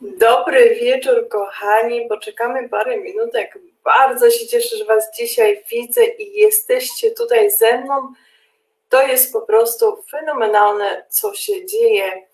Dobry wieczór, kochani. Poczekamy parę minutek. Bardzo się cieszę, że Was dzisiaj widzę i jesteście tutaj ze mną. To jest po prostu fenomenalne, co się dzieje.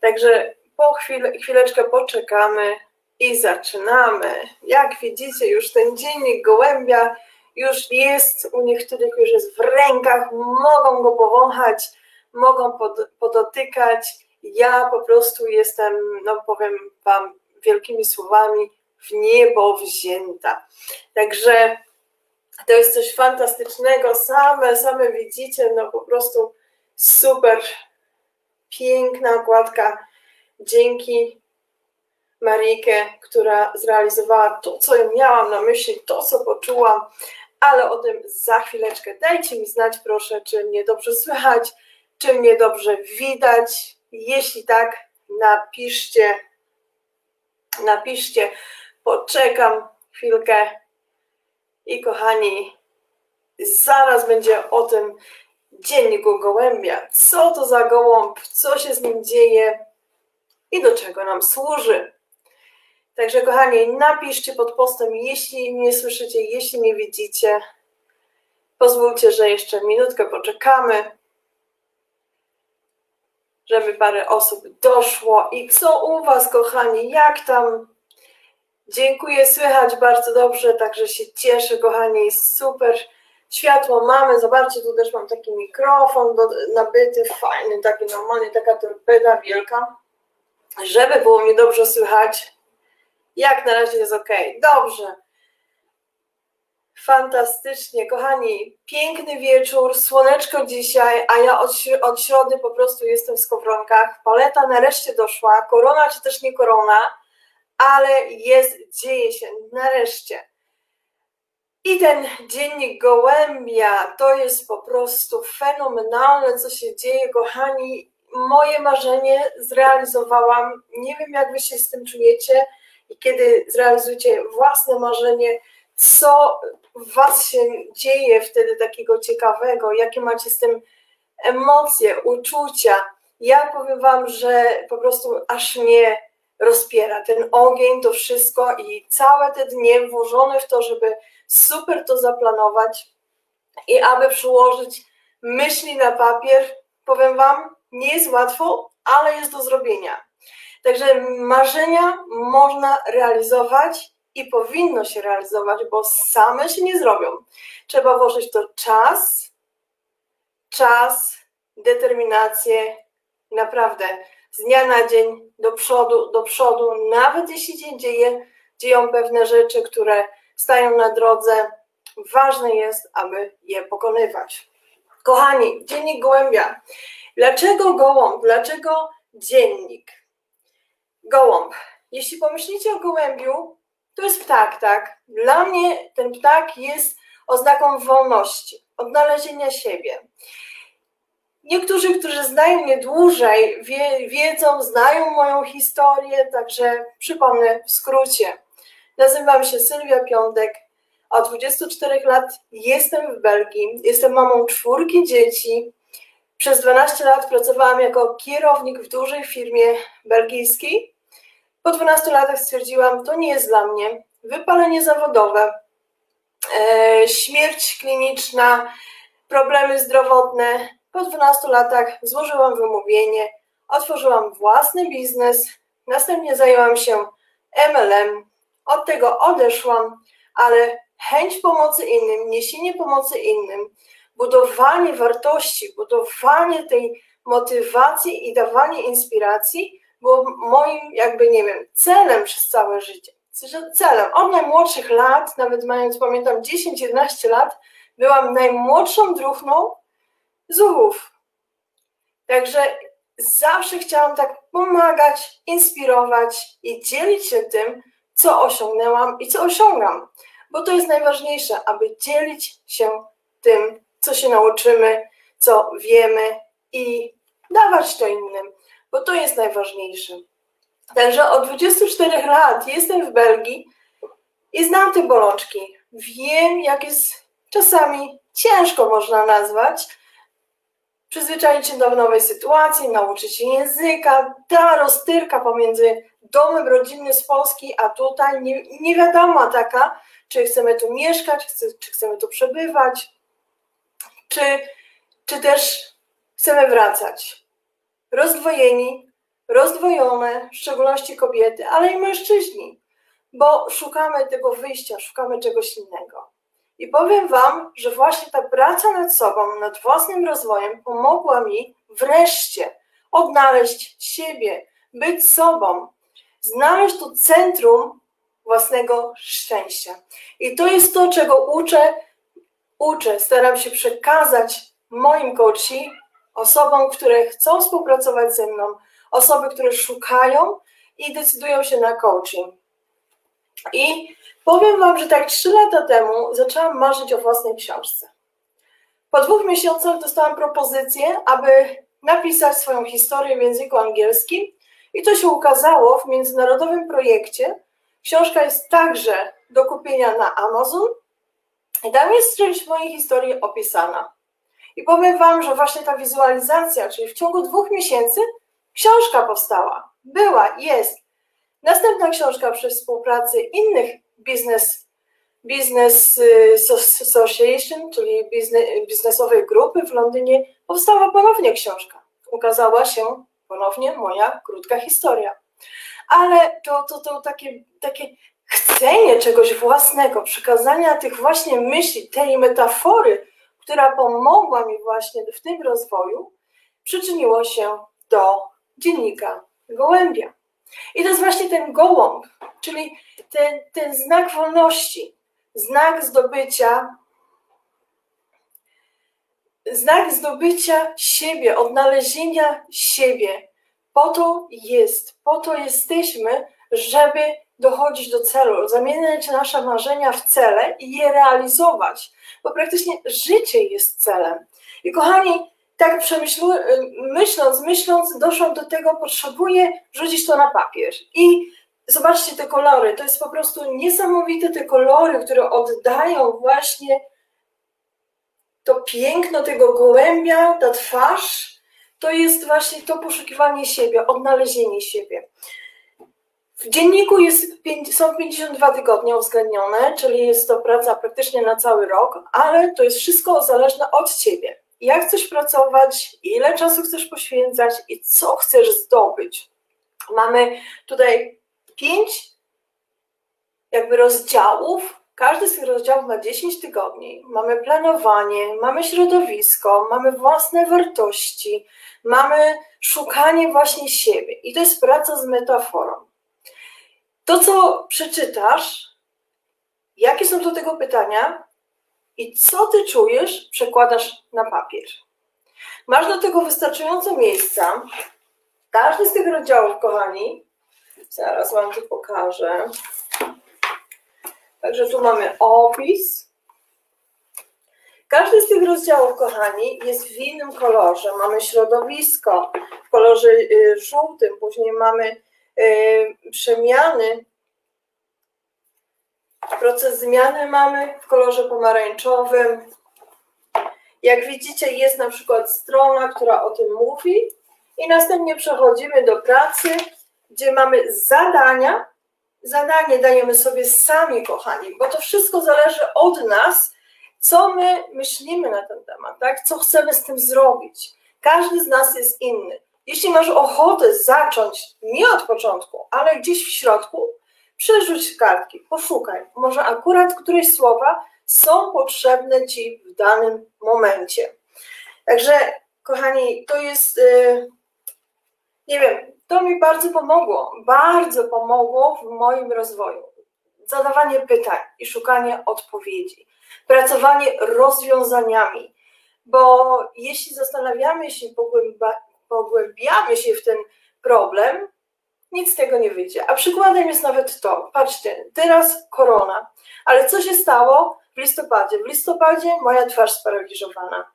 Także po chwilę, chwileczkę poczekamy i zaczynamy. Jak widzicie, już ten dziennik gołębia już jest, u niektórych już jest w rękach, mogą go powąchać, mogą pod, podotykać. Ja po prostu jestem, no powiem Wam wielkimi słowami, w niebo wzięta. Także to jest coś fantastycznego, same, same widzicie, no po prostu super, piękna okładka. Dzięki Marikę, która zrealizowała to, co ja miałam na myśli, to, co poczułam, ale o tym za chwileczkę. Dajcie mi znać, proszę, czy mnie dobrze słychać, czy mnie dobrze widać. Jeśli tak, napiszcie, napiszcie, poczekam chwilkę i kochani, zaraz będzie o tym dzienniku gołębia. Co to za gołąb, co się z nim dzieje i do czego nam służy. Także kochani, napiszcie pod postem, jeśli mnie słyszycie, jeśli mnie widzicie. Pozwólcie, że jeszcze minutkę poczekamy, żeby parę osób doszło. I co u Was, kochani, jak tam? Dziękuję, słychać bardzo dobrze, także się cieszę, kochani, super. Światło mamy, zobaczcie, tu też mam taki mikrofon nabyty, fajny, taki normalny, taka torpeda wielka, żeby było mi dobrze słychać jak na razie jest ok. Dobrze. Fantastycznie, kochani. Piękny wieczór, słoneczko dzisiaj, a ja od, od środy po prostu jestem w skowronkach. Paleta nareszcie doszła, korona czy też nie korona, ale jest, dzieje się nareszcie. I ten dziennik gołębia to jest po prostu fenomenalne, co się dzieje, kochani. Moje marzenie zrealizowałam. Nie wiem, jak wy się z tym czujecie i kiedy zrealizujecie własne marzenie, co w Was się dzieje wtedy takiego ciekawego, jakie macie z tym emocje, uczucia. Ja powiem Wam, że po prostu aż mnie rozpiera ten ogień, to wszystko i całe te dnie włożone w to, żeby super to zaplanować i aby przyłożyć myśli na papier, powiem Wam, nie jest łatwo, ale jest do zrobienia. Także marzenia można realizować i powinno się realizować, bo same się nie zrobią. Trzeba włożyć to czas, czas, determinację, naprawdę z dnia na dzień do przodu, do przodu, nawet jeśli się dzieje, dzieją pewne rzeczy, które stają na drodze, ważne jest, aby je pokonywać. Kochani, dziennik gołębia. Dlaczego gołąb? Dlaczego dziennik? Gołąb. Jeśli pomyślicie o gołębiu, to jest ptak, tak? Dla mnie ten ptak jest oznaką wolności, odnalezienia siebie. Niektórzy, którzy znają mnie dłużej, wie, wiedzą, znają moją historię, także przypomnę w skrócie. Nazywam się Sylwia Piątek. Od 24 lat jestem w Belgii. Jestem mamą czwórki dzieci. Przez 12 lat pracowałam jako kierownik w dużej firmie belgijskiej po 12 latach stwierdziłam, to nie jest dla mnie. Wypalenie zawodowe, e, śmierć kliniczna, problemy zdrowotne. Po 12 latach złożyłam wymówienie, otworzyłam własny biznes, następnie zajęłam się MLM. Od tego odeszłam, ale chęć pomocy innym, niesienie pomocy innym, budowanie wartości, budowanie tej motywacji i dawanie inspiracji było moim, jakby nie wiem, celem przez całe życie. Celem. Od najmłodszych lat, nawet mając, pamiętam, 10-11 lat, byłam najmłodszą druhną zuchów. Także zawsze chciałam tak pomagać, inspirować i dzielić się tym, co osiągnęłam i co osiągam. Bo to jest najważniejsze, aby dzielić się tym, co się nauczymy, co wiemy i dawać to innym bo to jest najważniejsze. Także od 24 lat jestem w Belgii i znam te bolączki. Wiem, jak jest czasami ciężko można nazwać, przyzwyczaić się do nowej sytuacji, nauczyć się języka, ta roztyrka pomiędzy domem rodzinnym z Polski, a tutaj nie, nie wiadomo taka, czy chcemy tu mieszkać, czy chcemy tu przebywać, czy, czy też chcemy wracać. Rozdwojeni, rozdwojone, w szczególności kobiety, ale i mężczyźni, bo szukamy tego wyjścia, szukamy czegoś innego. I powiem Wam, że właśnie ta praca nad sobą, nad własnym rozwojem pomogła mi wreszcie odnaleźć siebie, być sobą, znaleźć to centrum własnego szczęścia. I to jest to, czego uczę, uczę, staram się przekazać moim coachi, osobom, które chcą współpracować ze mną, osoby, które szukają i decydują się na coaching. I powiem Wam, że tak trzy lata temu zaczęłam marzyć o własnej książce. Po dwóch miesiącach dostałam propozycję, aby napisać swoją historię w języku angielskim i to się ukazało w międzynarodowym projekcie. Książka jest także do kupienia na Amazon i tam jest część mojej historii opisana. I powiem Wam, że właśnie ta wizualizacja, czyli w ciągu dwóch miesięcy książka powstała. Była, jest. Następna książka przy współpracy innych biznes, business y, Association, czyli biznesowej grupy w Londynie, powstała ponownie książka. Ukazała się ponownie moja krótka historia. Ale to, to, to takie, takie chcenie czegoś własnego, przekazania tych właśnie myśli, tej metafory, która pomogła mi właśnie w tym rozwoju, przyczyniło się do dziennika Gołębia. I to jest właśnie ten gołąb, czyli ten, ten znak wolności, znak zdobycia, znak zdobycia siebie, odnalezienia siebie. Po to jest, po to jesteśmy, żeby dochodzić do celu, zamieniać nasze marzenia w cele i je realizować, bo praktycznie życie jest celem. I kochani, tak myśląc, myśląc, doszłam do tego, potrzebuję rzucić to na papier. I zobaczcie te kolory, to jest po prostu niesamowite te kolory, które oddają właśnie to piękno tego gołębia, ta twarz, to jest właśnie to poszukiwanie siebie, odnalezienie siebie. W dzienniku jest, są 52 tygodnie uwzględnione, czyli jest to praca praktycznie na cały rok, ale to jest wszystko zależne od Ciebie. Jak chcesz pracować, ile czasu chcesz poświęcać i co chcesz zdobyć. Mamy tutaj pięć jakby rozdziałów. Każdy z tych rozdziałów ma 10 tygodni. Mamy planowanie, mamy środowisko, mamy własne wartości, mamy szukanie właśnie siebie. I to jest praca z metaforą. To, co przeczytasz, jakie są do tego pytania i co ty czujesz, przekładasz na papier. Masz do tego wystarczająco miejsca. Każdy z tych rozdziałów, kochani, zaraz Wam tu pokażę. Także tu mamy opis. Każdy z tych rozdziałów, kochani, jest w innym kolorze. Mamy środowisko w kolorze y, żółtym, później mamy przemiany. Proces zmiany mamy w kolorze pomarańczowym. Jak widzicie, jest na przykład strona, która o tym mówi, i następnie przechodzimy do pracy, gdzie mamy zadania. Zadanie dajemy sobie sami, kochani, bo to wszystko zależy od nas, co my myślimy na ten temat, tak? co chcemy z tym zrobić. Każdy z nas jest inny. Jeśli masz ochotę zacząć nie od początku, ale gdzieś w środku, przerzuć kartki, poszukaj. Może akurat któreś słowa są potrzebne ci w danym momencie. Także, kochani, to jest, yy, nie wiem, to mi bardzo pomogło, bardzo pomogło w moim rozwoju. Zadawanie pytań i szukanie odpowiedzi, pracowanie rozwiązaniami, bo jeśli zastanawiamy się, pogłębiamy się w ten problem, nic z tego nie wyjdzie. A przykładem jest nawet to, patrzcie, teraz korona, ale co się stało w listopadzie? W listopadzie moja twarz sparaliżowana.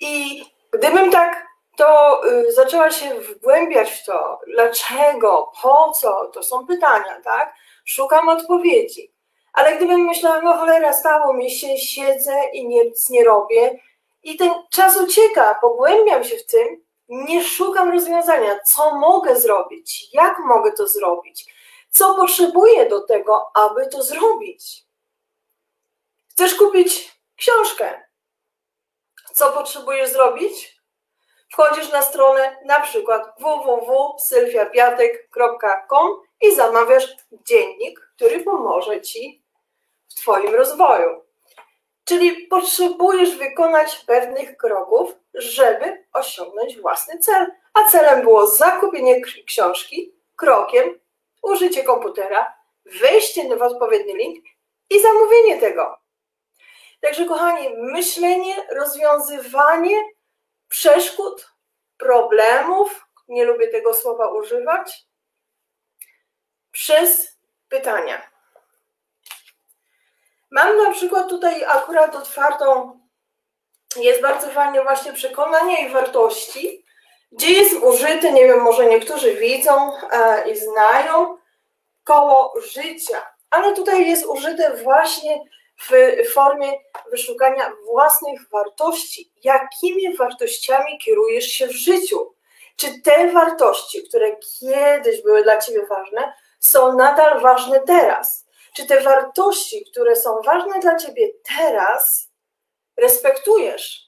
I gdybym tak to y, zaczęła się wgłębiać w to, dlaczego, po co, to są pytania, tak? Szukam odpowiedzi. Ale gdybym myślała, no cholera, stało mi się, siedzę i nic nie robię, i ten czas ucieka, pogłębiam się w tym, Nie szukam rozwiązania, co mogę zrobić, jak mogę to zrobić, co potrzebuję do tego, aby to zrobić. Chcesz kupić książkę. Co potrzebujesz zrobić? Wchodzisz na stronę na przykład www.sylwiapiatek.com i zamawiasz dziennik, który pomoże Ci w Twoim rozwoju. Czyli potrzebujesz wykonać pewnych kroków, żeby osiągnąć własny cel. A celem było zakupienie książki, krokiem użycie komputera, wejście w odpowiedni link i zamówienie tego. Także, kochani, myślenie, rozwiązywanie przeszkód, problemów, nie lubię tego słowa używać, przez pytania. Mam na przykład tutaj akurat otwartą, jest bardzo fajnie właśnie przekonanie i wartości, gdzie jest użyte, nie wiem, może niektórzy widzą e, i znają, koło życia, ale tutaj jest użyte właśnie w formie wyszukania własnych wartości. Jakimi wartościami kierujesz się w życiu? Czy te wartości, które kiedyś były dla ciebie ważne, są nadal ważne teraz? Czy te wartości, które są ważne dla ciebie teraz, respektujesz?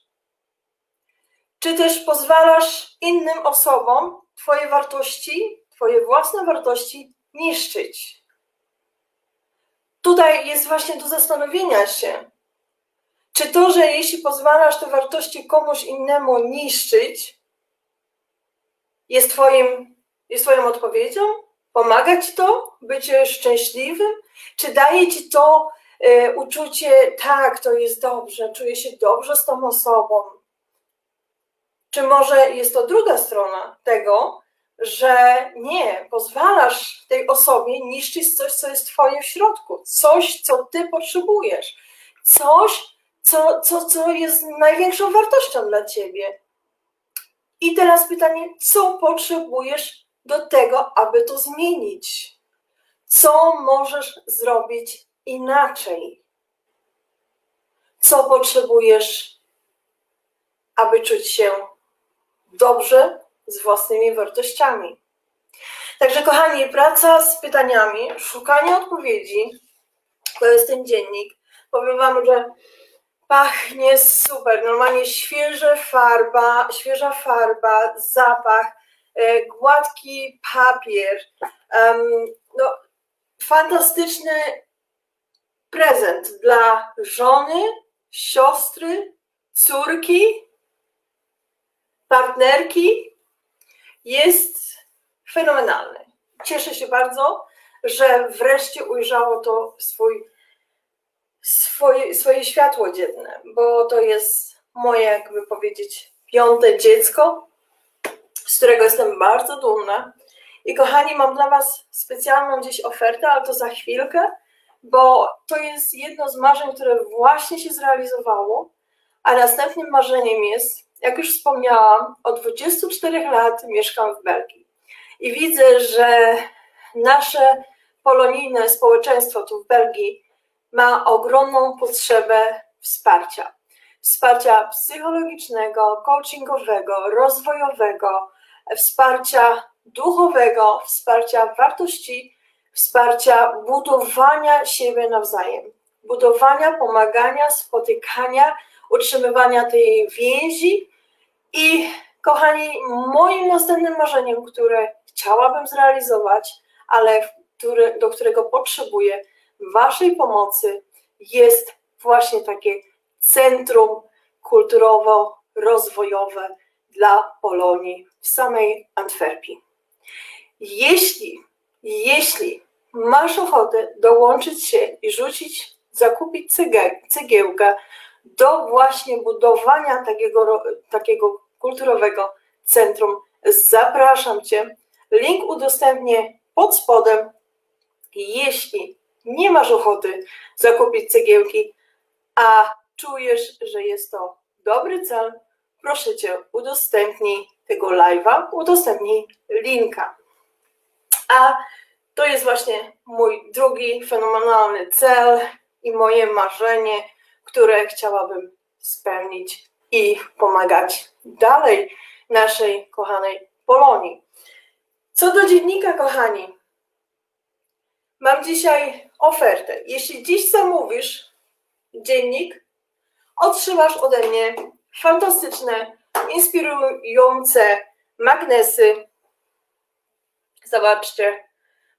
Czy też pozwalasz innym osobom Twoje wartości, Twoje własne wartości niszczyć? Tutaj jest właśnie do zastanowienia się, czy to, że jeśli pozwalasz te wartości komuś innemu niszczyć, jest, twoim, jest Twoją odpowiedzią? Pomaga Ci to być szczęśliwym? Czy daje Ci to uczucie, tak, to jest dobrze, czuję się dobrze z tą osobą? Czy może jest to druga strona tego, że nie, pozwalasz tej osobie niszczyć coś, co jest Twoje w środku, coś, co Ty potrzebujesz, coś, co, co, co jest największą wartością dla Ciebie. I teraz pytanie, co potrzebujesz do tego, aby to zmienić? Co możesz zrobić inaczej? Co potrzebujesz, aby czuć się dobrze z własnymi wartościami. Także, kochani, praca z pytaniami, szukanie odpowiedzi, to jest ten dziennik. Powiem Wam, że pachnie super, normalnie świeża farba, świeża farba, zapach, e, gładki papier. No, fantastyczny prezent dla żony, siostry, córki, partnerki jest fenomenalny. Cieszę się bardzo, że wreszcie ujrzało to swój, swoje, swoje światło dzienne, bo to jest moje, jakby powiedzieć, piąte dziecko, z którego jestem bardzo dumna. I kochani, mam dla Was specjalną gdzieś ofertę, ale to za chwilkę, bo to jest jedno z marzeń, które właśnie się zrealizowało, a następnym marzeniem jest jak już wspomniałam, od 24 lat mieszkam w Belgii i widzę, że nasze polonijne społeczeństwo tu w Belgii ma ogromną potrzebę wsparcia. Wsparcia psychologicznego, coachingowego, rozwojowego, wsparcia duchowego, wsparcia wartości, wsparcia budowania siebie nawzajem, budowania, pomagania, spotykania, utrzymywania tej więzi. I kochani, moim następnym marzeniem, które chciałabym zrealizować, ale który, do którego potrzebuję Waszej pomocy, jest właśnie takie centrum kulturowo-rozwojowe dla Polonii w samej Antwerpii. Jeśli, jeśli masz ochotę dołączyć się i rzucić, zakupić cegiełkę do właśnie budowania takiego, takiego kulturowego centrum. Zapraszam Cię. Link udostępnię pod spodem. Jeśli nie masz ochoty zakupić cegiełki, a czujesz, że jest to dobry cel, proszę Cię, udostępnij tego live'a, udostępnij linka. A to jest właśnie mój drugi fenomenalny cel i moje marzenie które chciałabym spełnić i pomagać dalej naszej kochanej Polonii. Co do dziennika, kochani, mam dzisiaj ofertę. Jeśli dziś zamówisz dziennik, otrzymasz ode mnie fantastyczne, inspirujące magnesy. Zobaczcie,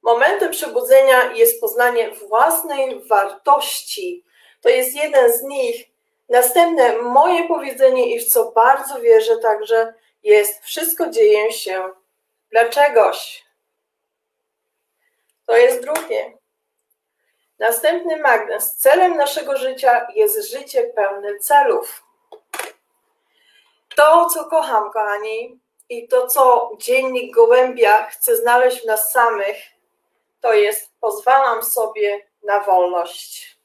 momentem przebudzenia jest poznanie własnej wartości. To jest jeden z nich. Następne moje powiedzenie i w co bardzo wierzę także jest wszystko dzieje się dla czegoś. To jest drugie. Następny magnes. Celem naszego życia jest życie pełne celów. To, co kocham, kochani, i to, co dziennik Gołębia chce znaleźć w nas samych, to jest pozwalam sobie na wolność.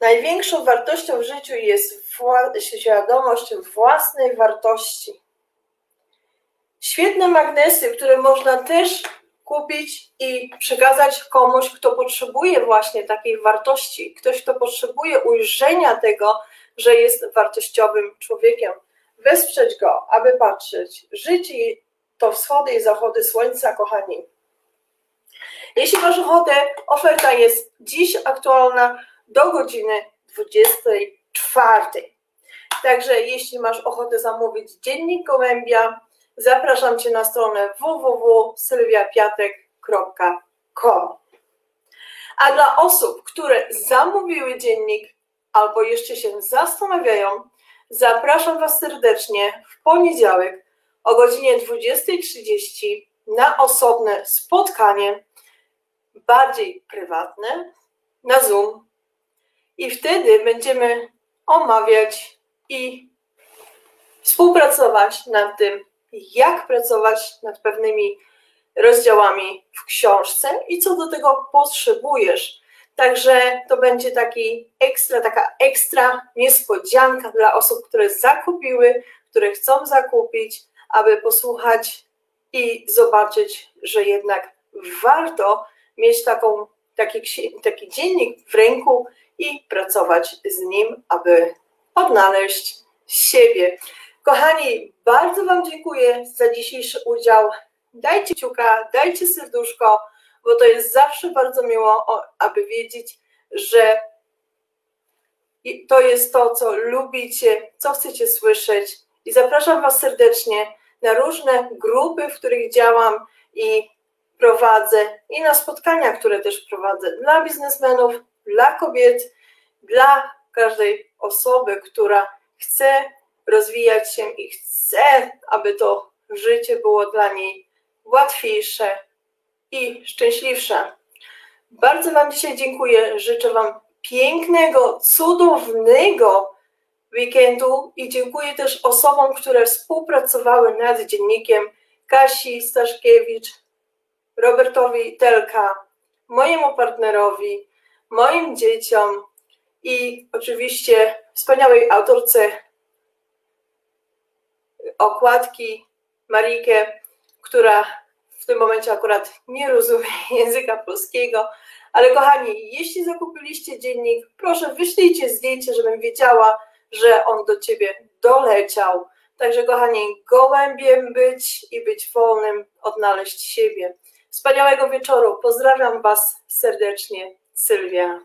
Największą wartością w życiu jest świadomość własnej wartości. Świetne magnesy, które można też kupić i przekazać komuś, kto potrzebuje właśnie takiej wartości, ktoś, kto potrzebuje ujrzenia tego, że jest wartościowym człowiekiem. Wesprzeć go, aby patrzeć. Życie to wschody i zachody słońca, kochani. Jeśli masz ochotę, oferta jest dziś aktualna do godziny 24. Także jeśli masz ochotę zamówić dziennik Gołębia, zapraszam Cię na stronę www.sylwiapiatek.com. A dla osób, które zamówiły dziennik albo jeszcze się zastanawiają, zapraszam Was serdecznie w poniedziałek o godzinie 20.30 na osobne spotkanie, bardziej prywatne, na Zoom. I wtedy będziemy omawiać i współpracować nad tym, jak pracować nad pewnymi rozdziałami w książce i co do tego potrzebujesz. Także to będzie taki ekstra, taka ekstra niespodzianka dla osób, które zakupiły, które chcą zakupić, aby posłuchać i zobaczyć, że jednak warto mieć taką, taki, taki dziennik w ręku i pracować z nim, aby odnaleźć siebie. Kochani, bardzo Wam dziękuję za dzisiejszy udział. Dajcie ciuka, dajcie serduszko, bo to jest zawsze bardzo miło, aby wiedzieć, że to jest to, co lubicie, co chcecie słyszeć. I zapraszam Was serdecznie na różne grupy, w których działam i prowadzę, i na spotkania, które też prowadzę dla biznesmenów, dla kobiet, dla każdej osoby, która chce rozwijać się i chce, aby to życie było dla niej łatwiejsze i szczęśliwsze. Bardzo Wam dzisiaj dziękuję. Życzę Wam pięknego, cudownego weekendu i dziękuję też osobom, które współpracowały nad dziennikiem Kasi Staszkiewicz, Robertowi Telka, mojemu partnerowi, moim dzieciom i oczywiście wspaniałej autorce okładki Marikę, która tym momencie akurat nie rozumie języka polskiego. Ale kochani, jeśli zakupiliście dziennik, proszę wyślijcie zdjęcie, żebym wiedziała, że on do ciebie doleciał. Także kochani, gołębiem być i być wolnym, odnaleźć siebie. Wspaniałego wieczoru. Pozdrawiam Was serdecznie. Sylwia.